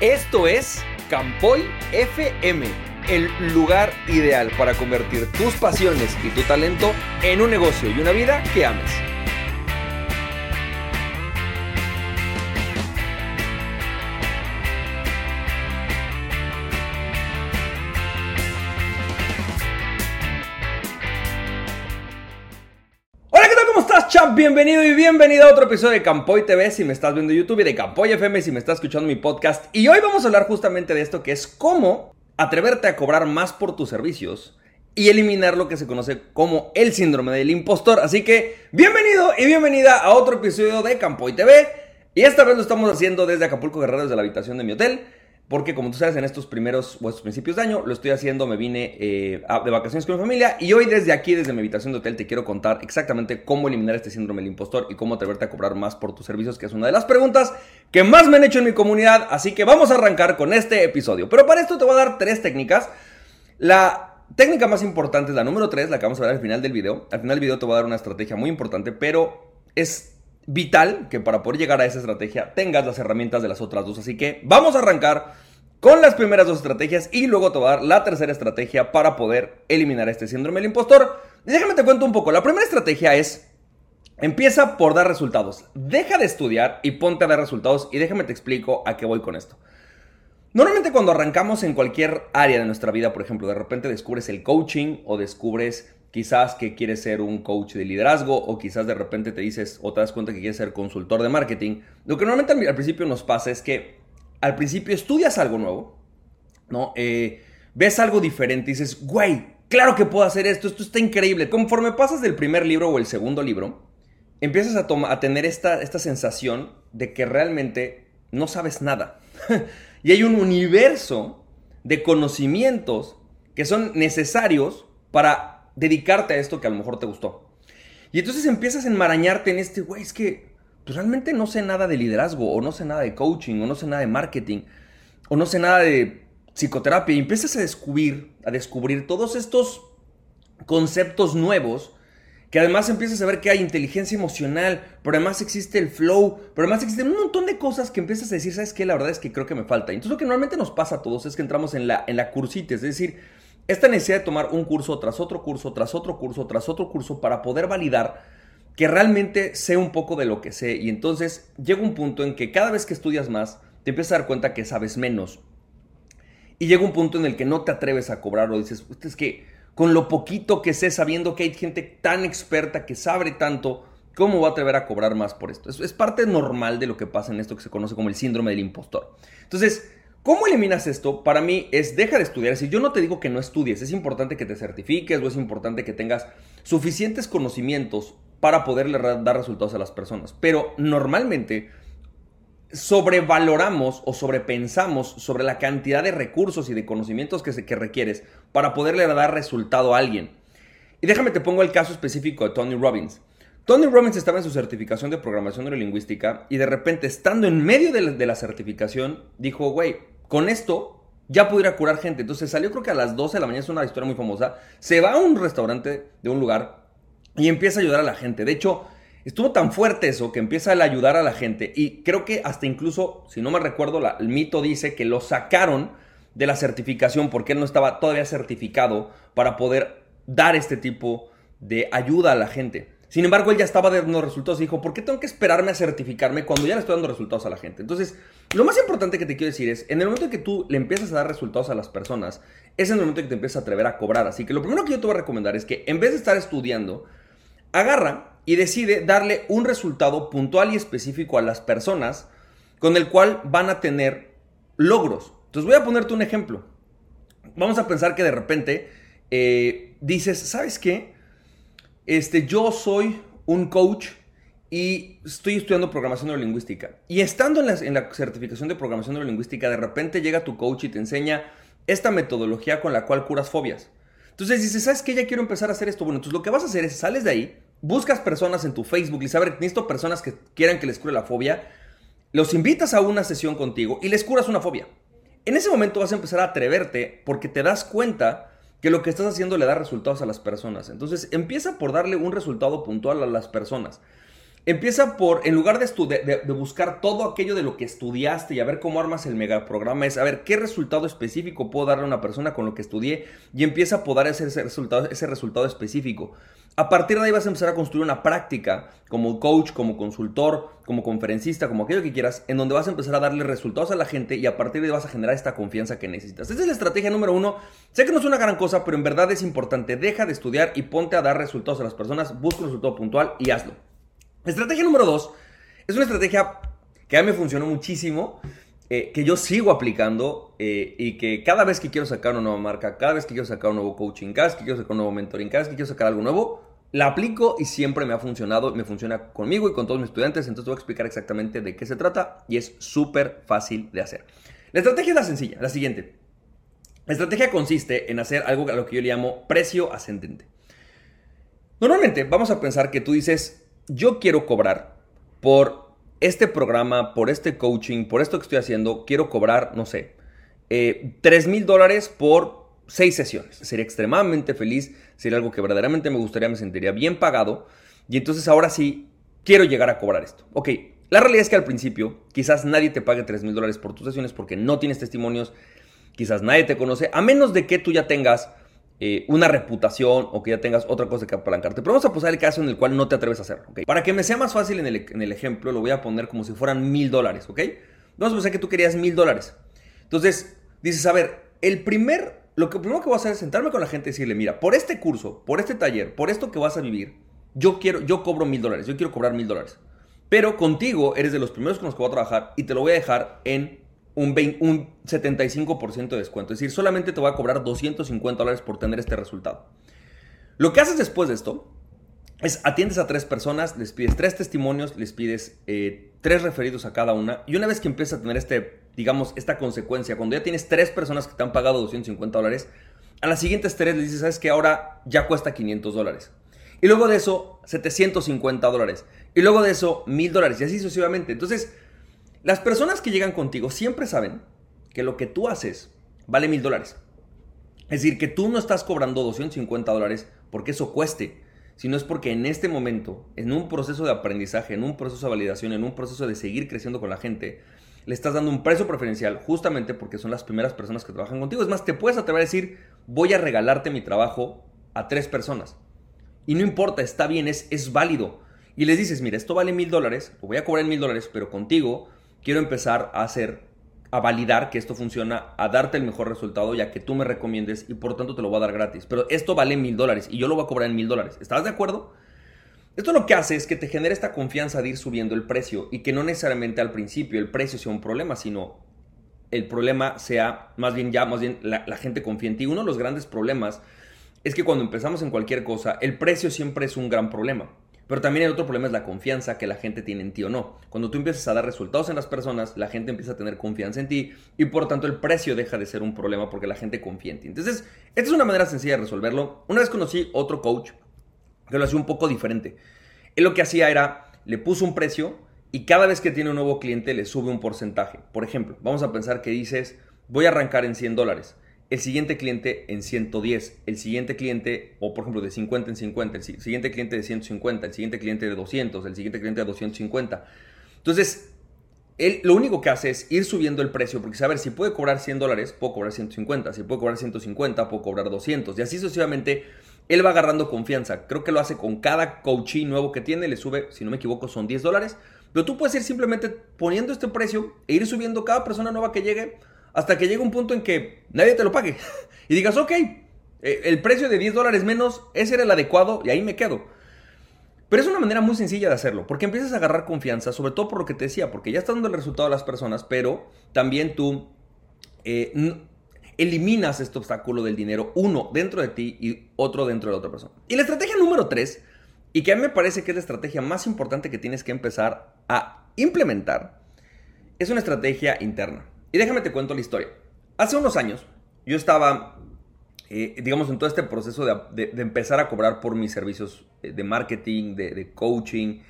Esto es Campoy FM, el lugar ideal para convertir tus pasiones y tu talento en un negocio y una vida que ames. Bienvenido y bienvenida a otro episodio de Campoy TV si me estás viendo YouTube y de Campoy FM si me estás escuchando mi podcast. Y hoy vamos a hablar justamente de esto que es cómo atreverte a cobrar más por tus servicios y eliminar lo que se conoce como el síndrome del impostor. Así que bienvenido y bienvenida a otro episodio de Campoy TV. Y esta vez lo estamos haciendo desde Acapulco Guerrero, desde la habitación de mi hotel. Porque como tú sabes, en estos primeros o estos principios de año lo estoy haciendo, me vine eh, de vacaciones con mi familia y hoy desde aquí, desde mi habitación de hotel, te quiero contar exactamente cómo eliminar este síndrome del impostor y cómo atreverte a cobrar más por tus servicios, que es una de las preguntas que más me han hecho en mi comunidad. Así que vamos a arrancar con este episodio. Pero para esto te voy a dar tres técnicas. La técnica más importante es la número tres, la que vamos a ver al final del video. Al final del video te voy a dar una estrategia muy importante, pero es vital que para poder llegar a esa estrategia tengas las herramientas de las otras dos. Así que vamos a arrancar con las primeras dos estrategias y luego te voy a dar la tercera estrategia para poder eliminar este síndrome del impostor. Y déjame te cuento un poco. La primera estrategia es empieza por dar resultados. Deja de estudiar y ponte a dar resultados y déjame te explico a qué voy con esto. Normalmente cuando arrancamos en cualquier área de nuestra vida, por ejemplo, de repente descubres el coaching o descubres quizás que quieres ser un coach de liderazgo o quizás de repente te dices o te das cuenta que quieres ser consultor de marketing. Lo que normalmente al principio nos pasa es que al principio estudias algo nuevo, ¿no? Eh, ves algo diferente y dices, güey, claro que puedo hacer esto, esto está increíble. Conforme pasas del primer libro o el segundo libro, empiezas a, a tener esta, esta sensación de que realmente no sabes nada. y hay un universo de conocimientos que son necesarios para dedicarte a esto que a lo mejor te gustó. Y entonces empiezas a enmarañarte en este, güey, es que pues, realmente no sé nada de liderazgo, o no sé nada de coaching, o no sé nada de marketing, o no sé nada de psicoterapia. Y empiezas a descubrir, a descubrir todos estos conceptos nuevos que además empiezas a ver que hay inteligencia emocional, pero además existe el flow, pero además existe un montón de cosas que empiezas a decir, ¿sabes qué? La verdad es que creo que me falta. Entonces lo que normalmente nos pasa a todos es que entramos en la, en la cursita, es decir, esta necesidad de tomar un curso tras otro curso, tras otro curso, tras otro curso para poder validar que realmente sé un poco de lo que sé. Y entonces llega un punto en que cada vez que estudias más, te empiezas a dar cuenta que sabes menos. Y llega un punto en el que no te atreves a cobrar o dices, es que con lo poquito que sé, sabiendo que hay gente tan experta que sabe tanto, ¿cómo voy a atrever a cobrar más por esto? Es, es parte normal de lo que pasa en esto que se conoce como el síndrome del impostor. Entonces, ¿Cómo eliminas esto? Para mí es deja de estudiar. Si yo no te digo que no estudies, es importante que te certifiques o es importante que tengas suficientes conocimientos para poderle dar resultados a las personas. Pero normalmente sobrevaloramos o sobrepensamos sobre la cantidad de recursos y de conocimientos que, se, que requieres para poderle dar resultado a alguien. Y déjame te pongo el caso específico de Tony Robbins. Tony Robbins estaba en su certificación de programación neurolingüística y de repente, estando en medio de la, certificación, dijo, güey, con esto ya pudiera curar gente. Entonces salió creo que a las 12 de la mañana, es una historia muy famosa, se va a un restaurante de un lugar y empieza a ayudar a la gente. De hecho, estuvo tan fuerte eso que empieza a ayudar a la gente y creo que hasta incluso, si no me recuerdo, el mito dice que lo sacaron de la certificación porque él no estaba todavía certificado para poder dar este tipo de ayuda a la gente. Sin embargo, él ya estaba dando resultados y dijo, ¿por qué tengo que esperarme a certificarme cuando ya le estoy dando resultados a la gente? Entonces, lo más importante que te quiero decir es, en el momento en que tú le empiezas a dar resultados a las personas, es en el momento en que te empiezas a atrever a cobrar. Así que lo primero que yo te voy a recomendar es que en vez de estar estudiando, agarra y decide darle un resultado puntual y específico a las personas con el cual van a tener logros. Entonces voy a ponerte un ejemplo. Vamos a pensar que de repente eh, dices, ¿sabes qué? Este, yo soy un coach y estoy estudiando programación neurolingüística. Y estando en la, certificación de programación neurolingüística, de repente llega tu coach y te enseña esta metodología con la cual curas fobias. Entonces dices, ¿sabes qué? Ya quiero empezar a hacer esto. Bueno, entonces lo que vas a hacer es, sales de ahí, buscas personas en tu Facebook y sabes, necesito personas que quieran que les cure la fobia, los invitas a una sesión contigo y les curas una fobia. En ese momento vas a empezar a atreverte porque te das cuenta que lo que estás haciendo le da resultados a las personas. Entonces empieza por darle un resultado puntual a las personas. Empieza por, en lugar de, de, buscar todo aquello de lo que estudiaste y a ver cómo armas el megaprograma, es a ver qué resultado específico puedo darle a una persona con lo que estudié y empieza a poder hacer ese resultado, ese resultado específico. A partir de ahí vas a empezar a construir una práctica como coach, como consultor, como conferencista, como aquello que quieras, en donde vas a empezar a darle resultados a la gente y a partir de ahí vas a generar esta confianza que necesitas. Esa es la estrategia número uno. Sé que no es una gran cosa, pero en verdad es importante. Deja de estudiar y ponte a dar resultados a las personas, busca un resultado puntual y hazlo. Estrategia número dos es una estrategia que a mí me funcionó muchísimo. Eh, que yo sigo aplicando eh, y que cada vez que quiero sacar una nueva marca, cada vez que quiero sacar un nuevo coaching, cada vez que quiero sacar un nuevo mentoring, cada vez que quiero sacar algo nuevo, la aplico y siempre me ha funcionado, me funciona conmigo y con todos mis estudiantes, entonces te voy a explicar exactamente de qué se trata y es súper fácil de hacer. La estrategia es la sencilla, la siguiente. La estrategia consiste en hacer algo a lo que yo le llamo precio ascendente. Normalmente vamos a pensar que tú dices, yo quiero cobrar por este programa, por este coaching, por esto que estoy haciendo, quiero cobrar, no sé, eh, 3 mil dólares por seis sesiones. Sería extremadamente feliz, sería algo que verdaderamente me gustaría, me sentiría bien pagado. Y entonces ahora sí, quiero llegar a cobrar esto. Ok, la realidad es que al principio quizás nadie te pague 3 mil dólares por tus sesiones porque no tienes testimonios, quizás nadie te conoce, a menos de que tú ya tengas eh, una reputación o que ya tengas otra cosa que apalancarte. Pero vamos a posar el caso en el cual no te atreves a hacerlo. Para que me sea más fácil en el, en el ejemplo, lo voy a poner como si fueran mil dólares. ¿ok? Vamos a pensar que tú querías mil dólares. Entonces dices, a ver, el primer lo que primero que voy a hacer es sentarme con la gente y decirle, mira, por este curso, por este taller, por esto que vas a vivir, yo quiero, yo cobro mil dólares, yo quiero cobrar mil dólares. Pero contigo eres de los primeros con los que voy a trabajar y te lo voy a dejar en un, un 75% de descuento. Es decir, solamente te voy a cobrar 250 dólares por tener este resultado. Lo que haces después de esto es atiendes a tres personas, les pides tres testimonios, les pides eh, tres referidos a cada una. Y una vez que empiezas a tener este, digamos, esta consecuencia, cuando ya tienes tres personas que te han pagado 250 dólares, a las siguientes tres les dices, sabes que ahora ya cuesta 500 dólares. Y luego de eso, 750 dólares. Y luego de eso, 1000 dólares. Y así sucesivamente. Entonces, las personas que llegan contigo siempre saben que lo que tú haces vale 1000 dólares. Es decir, que tú no estás cobrando 250 dólares porque eso cueste sino es porque en este momento, en un proceso de aprendizaje, en un proceso de validación, en un proceso de seguir creciendo con la gente, le estás dando un precio preferencial justamente porque son las primeras personas que trabajan contigo. Es más, te puedes atrever a decir, voy a regalarte mi trabajo a tres personas. Y no importa, está bien, es, es válido. Y les dices, mira, esto vale mil dólares, lo voy a cobrar en mil dólares, pero contigo quiero empezar a hacer a validar que esto funciona, a darte el mejor resultado ya que tú me recomiendes y por tanto te lo voy a dar gratis. Pero esto vale mil dólares y yo lo voy a cobrar en mil dólares. ¿Estás de acuerdo? Esto lo que hace es que te genera esta confianza de ir subiendo el precio y que no necesariamente al principio el precio sea un problema, sino el problema sea más bien ya, más bien la, la gente confía en ti. Uno de los grandes problemas es que cuando empezamos en cualquier cosa, el precio siempre es un gran problema. Pero también el otro problema es la confianza que la gente tiene en ti o no. Cuando tú empiezas a dar resultados en las personas, la gente empieza a tener confianza en ti y por tanto el precio deja de ser un problema porque la gente confía en ti. Entonces, esta es una manera sencilla de resolverlo. Una vez conocí otro coach que lo hacía un poco diferente. Él lo que hacía era, le puso un precio y cada vez que tiene un nuevo cliente le sube un porcentaje. Por ejemplo, vamos a pensar que dices, voy a arrancar en 100 dólares el siguiente cliente en 110, el siguiente cliente, o por ejemplo de 50 en 50, el siguiente cliente de 150, el siguiente cliente de 200, el siguiente cliente de 250. Entonces, él lo único que hace es ir subiendo el precio, porque saber si puede cobrar 100 dólares, puedo cobrar 150, si puede cobrar 150, puedo cobrar 200, y así sucesivamente. Él va agarrando confianza. Creo que lo hace con cada coachee nuevo que tiene. Le sube, si no me equivoco, son 10 dólares. Pero tú puedes ir simplemente poniendo este precio e ir subiendo cada persona nueva que llegue hasta que llegue un punto en que nadie te lo pague. y digas, ok, eh, el precio de 10 dólares menos, ese era el adecuado y ahí me quedo. Pero es una manera muy sencilla de hacerlo, porque empiezas a agarrar confianza, sobre todo por lo que te decía, porque ya está dando el resultado a las personas, pero también tú eh, eliminas este obstáculo del dinero, uno dentro de ti y otro dentro de la otra persona. Y la estrategia número 3, y que a mí me parece que es la estrategia más importante que tienes que empezar a implementar, es una estrategia interna. Y déjame te cuento la historia. Hace unos años yo estaba, eh, digamos, en todo este proceso de, empezar a cobrar por mis servicios eh, de marketing, de, coaching,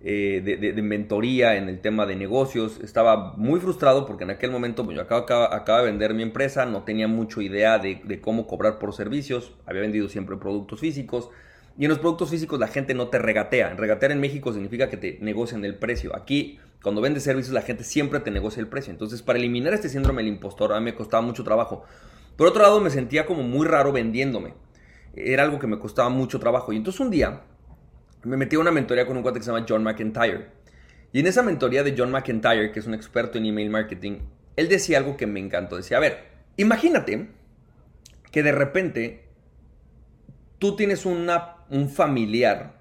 eh, de, mentoría en el tema de negocios. Estaba muy frustrado porque en aquel momento pues, yo acaba, de vender mi empresa, no tenía mucha idea de, cómo cobrar por servicios, había vendido siempre productos físicos Y en los productos físicos la gente no te regatea. Regatear en México significa que te negocian el precio. Aquí, cuando vendes servicios, la gente siempre te negocia el precio. Entonces, para eliminar este síndrome del impostor, a mí me costaba mucho trabajo. Por otro lado, me sentía como muy raro vendiéndome. Era algo que me costaba mucho trabajo. Y entonces un día me metí a una mentoría con un cuate que se llama John McIntyre. Y en esa mentoría de John McIntyre, que es un experto en email marketing, él decía algo que me encantó. Decía, a ver, imagínate que de repente tú tienes una un familiar,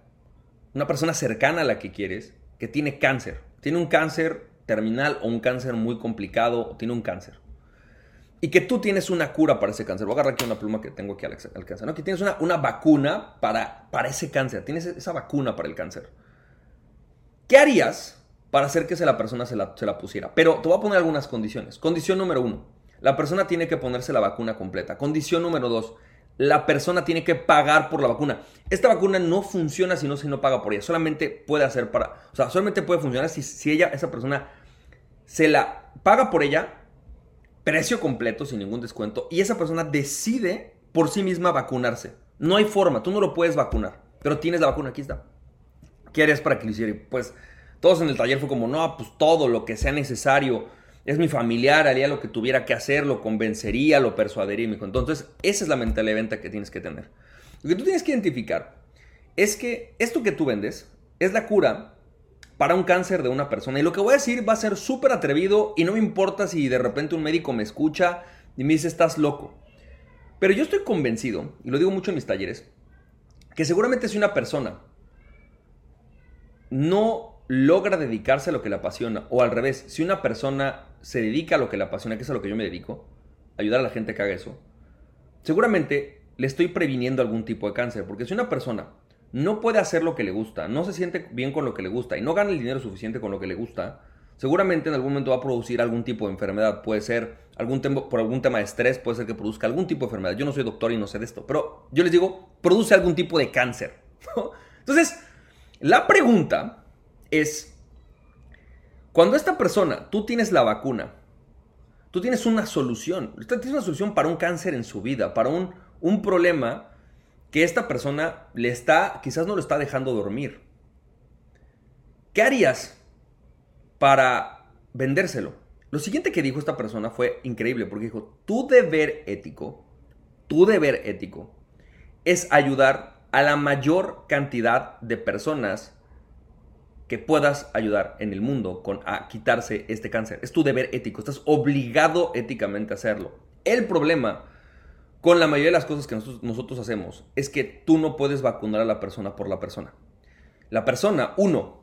una persona cercana a la que quieres, que tiene cáncer. Tiene un cáncer terminal o un cáncer muy complicado o tiene un cáncer. Y que tú tienes una cura para ese cáncer. Voy a agarrar aquí una pluma que tengo aquí al, cáncer. ¿no? Que tienes una, una vacuna para, para ese cáncer. Tienes esa vacuna para el cáncer. ¿Qué harías para hacer que la persona se la, se la pusiera? Pero te voy a poner algunas condiciones. Condición número uno. La persona tiene que ponerse la vacuna completa. Condición número dos la persona tiene que pagar por la vacuna. Esta vacuna no funciona si no se no paga por ella. Solamente puede hacer para. O sea, solamente puede funcionar si, si ella, esa persona, se la paga por ella, precio completo, sin ningún descuento, y esa persona decide por sí misma vacunarse. No hay forma, tú no lo puedes vacunar, pero tienes la vacuna, aquí está. ¿Qué harías para que lo hiciera? Pues todos en el taller fue como, no, pues todo lo que sea necesario es mi familiar, haría lo que tuviera que hacer, lo convencería, lo persuadiría. Entonces, esa es la mentalidad de venta que tienes que tener. Lo que tú tienes que identificar es que esto que tú vendes es la cura para un cáncer de una persona. Y lo que voy a decir va a ser súper atrevido y no me importa si de repente un médico me escucha y me dice estás loco. Pero yo estoy convencido, y lo digo mucho en mis talleres, que seguramente si una persona no logra dedicarse a lo que le apasiona, o al revés, si una persona se dedica a lo que le apasiona, que es a lo que yo me dedico, ayudar a la gente que haga eso, seguramente le estoy previniendo algún tipo de cáncer. Porque si una persona no puede hacer lo que le gusta, no se siente bien con lo que le gusta y no gana el dinero suficiente con lo que le gusta, seguramente en algún momento va a producir algún tipo de enfermedad. Puede ser algún por algún tema de estrés, puede ser que produzca algún tipo de enfermedad. Yo no soy doctor y no sé de esto, pero yo les digo, produce algún tipo de cáncer. Entonces, la pregunta es, cuando esta persona, tú tienes la vacuna, tú tienes una solución, tienes una solución para un cáncer en su vida, para un, un problema que esta persona le está, quizás no lo está dejando dormir. ¿Qué harías para vendérselo? Lo siguiente que dijo esta persona fue increíble porque dijo, tu deber ético, tu deber ético es ayudar a la mayor cantidad de personas que puedas ayudar en el mundo con, a quitarse este cáncer. Es tu deber ético, estás obligado éticamente a hacerlo. El problema con la mayoría de las cosas que nosotros, nosotros hacemos es que tú no puedes vacunar a la persona por la persona. La persona, uno,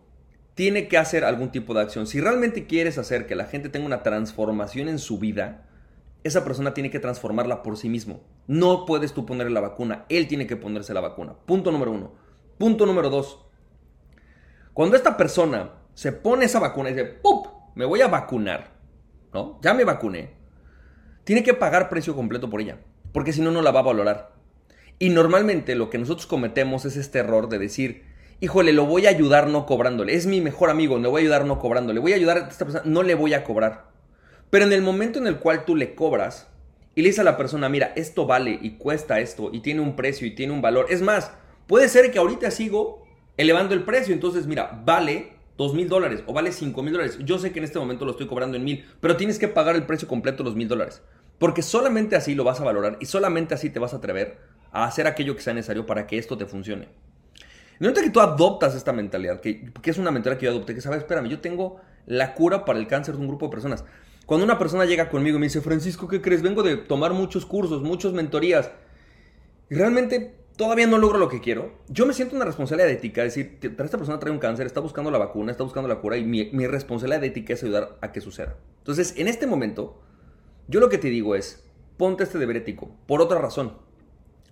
tiene que hacer algún tipo de acción. Si realmente quieres hacer que la gente tenga una transformación en su vida, esa persona tiene que transformarla por sí mismo. No puedes tú ponerle la vacuna, él tiene que ponerse la vacuna. Punto número uno. Punto número dos. Cuando esta persona se pone esa vacuna y dice, ¡pup! Me voy a vacunar, ¿no? Ya me vacuné. Tiene que pagar precio completo por ella, porque si no, no la va a valorar. Y normalmente lo que nosotros cometemos es este error de decir, híjole, lo voy a ayudar no cobrándole. Es mi mejor amigo, le voy a ayudar no cobrándole. Voy a ayudar a esta persona, no le voy a cobrar. Pero en el momento en el cual tú le cobras y le dices a la persona, mira, esto vale y cuesta esto y tiene un precio y tiene un valor. Es más, puede ser que ahorita sigo elevando el precio. Entonces, mira, vale dos mil dólares o vale cinco mil dólares. Yo sé que en este momento lo estoy cobrando en mil, pero tienes que pagar el precio completo los mil dólares. Porque solamente así lo vas a valorar y solamente así te vas a atrever a hacer aquello que sea necesario para que esto te funcione. En el que tú adoptas esta mentalidad, que, que, es una mentalidad que yo adopté, que sabes, espérame, yo tengo la cura para el cáncer de un grupo de personas. Cuando una persona llega conmigo y me dice, Francisco, ¿qué crees? Vengo de tomar muchos cursos, muchas mentorías. Y realmente todavía no logro lo que quiero, yo me siento una responsabilidad ética, es decir, esta persona trae un cáncer, está buscando la vacuna, está buscando la cura y mi, mi responsabilidad ética es ayudar a que suceda. Entonces, en este momento, yo lo que te digo es, ponte este deber ético, por otra razón.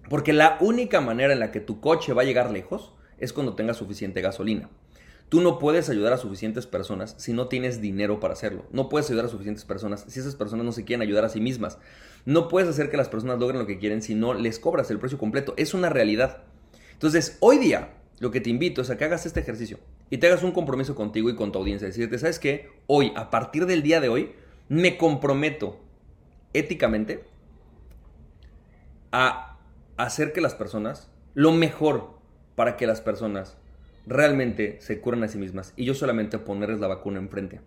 Porque la única manera en la que tu coche va a llegar lejos es cuando tengas suficiente gasolina. Tú no puedes ayudar a suficientes personas si no tienes dinero para hacerlo. No puedes ayudar a suficientes personas si esas personas no se quieren ayudar a sí mismas. No puedes hacer que las personas logren lo que quieren si no les cobras el precio completo. Es una realidad. Entonces, hoy día, lo que te invito es a que hagas este ejercicio y te hagas un compromiso contigo y con tu audiencia. Decirte, ¿sabes qué? Hoy, a partir del día de hoy, me comprometo éticamente a hacer que las personas, lo mejor para que las personas realmente se curen a sí mismas y yo solamente ponerles la vacuna enfrente.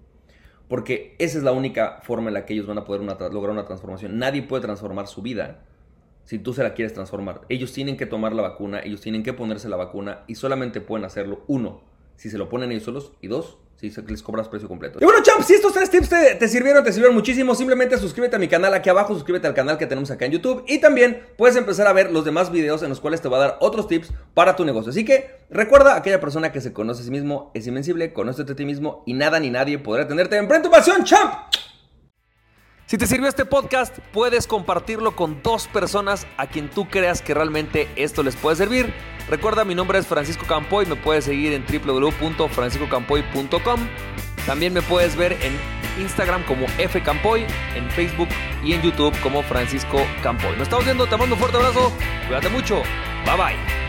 Porque esa es la única forma en la que ellos van a poder lograr una transformación. Nadie puede transformar su vida si tú se la quieres transformar. Ellos tienen que tomar la vacuna, ellos tienen que ponerse la vacuna y solamente pueden hacerlo, uno, si se lo ponen ellos solos y dos, si les cobras precio completo. Y bueno, champs, si estos tres tips te, sirvieron, te sirvieron muchísimo, simplemente suscríbete a mi canal aquí abajo, suscríbete al canal que tenemos acá en YouTube y también puedes empezar a ver los demás videos en los cuales te va a dar otros tips para tu negocio. Así que recuerda, aquella persona que se conoce a sí mismo es invencible, conócete a ti mismo y nada ni nadie podrá tenerte en frente pasión, champ. Si te sirvió este podcast, puedes compartirlo con dos personas a quien tú creas que realmente esto les puede servir. Recuerda, mi nombre es Francisco Campoy, me puedes seguir en www.franciscocampoy.com. También me puedes ver en Instagram como fcampoy, en Facebook y en YouTube como Francisco Campoy. Nos estamos viendo, te mando un fuerte abrazo, cuídate mucho, bye bye.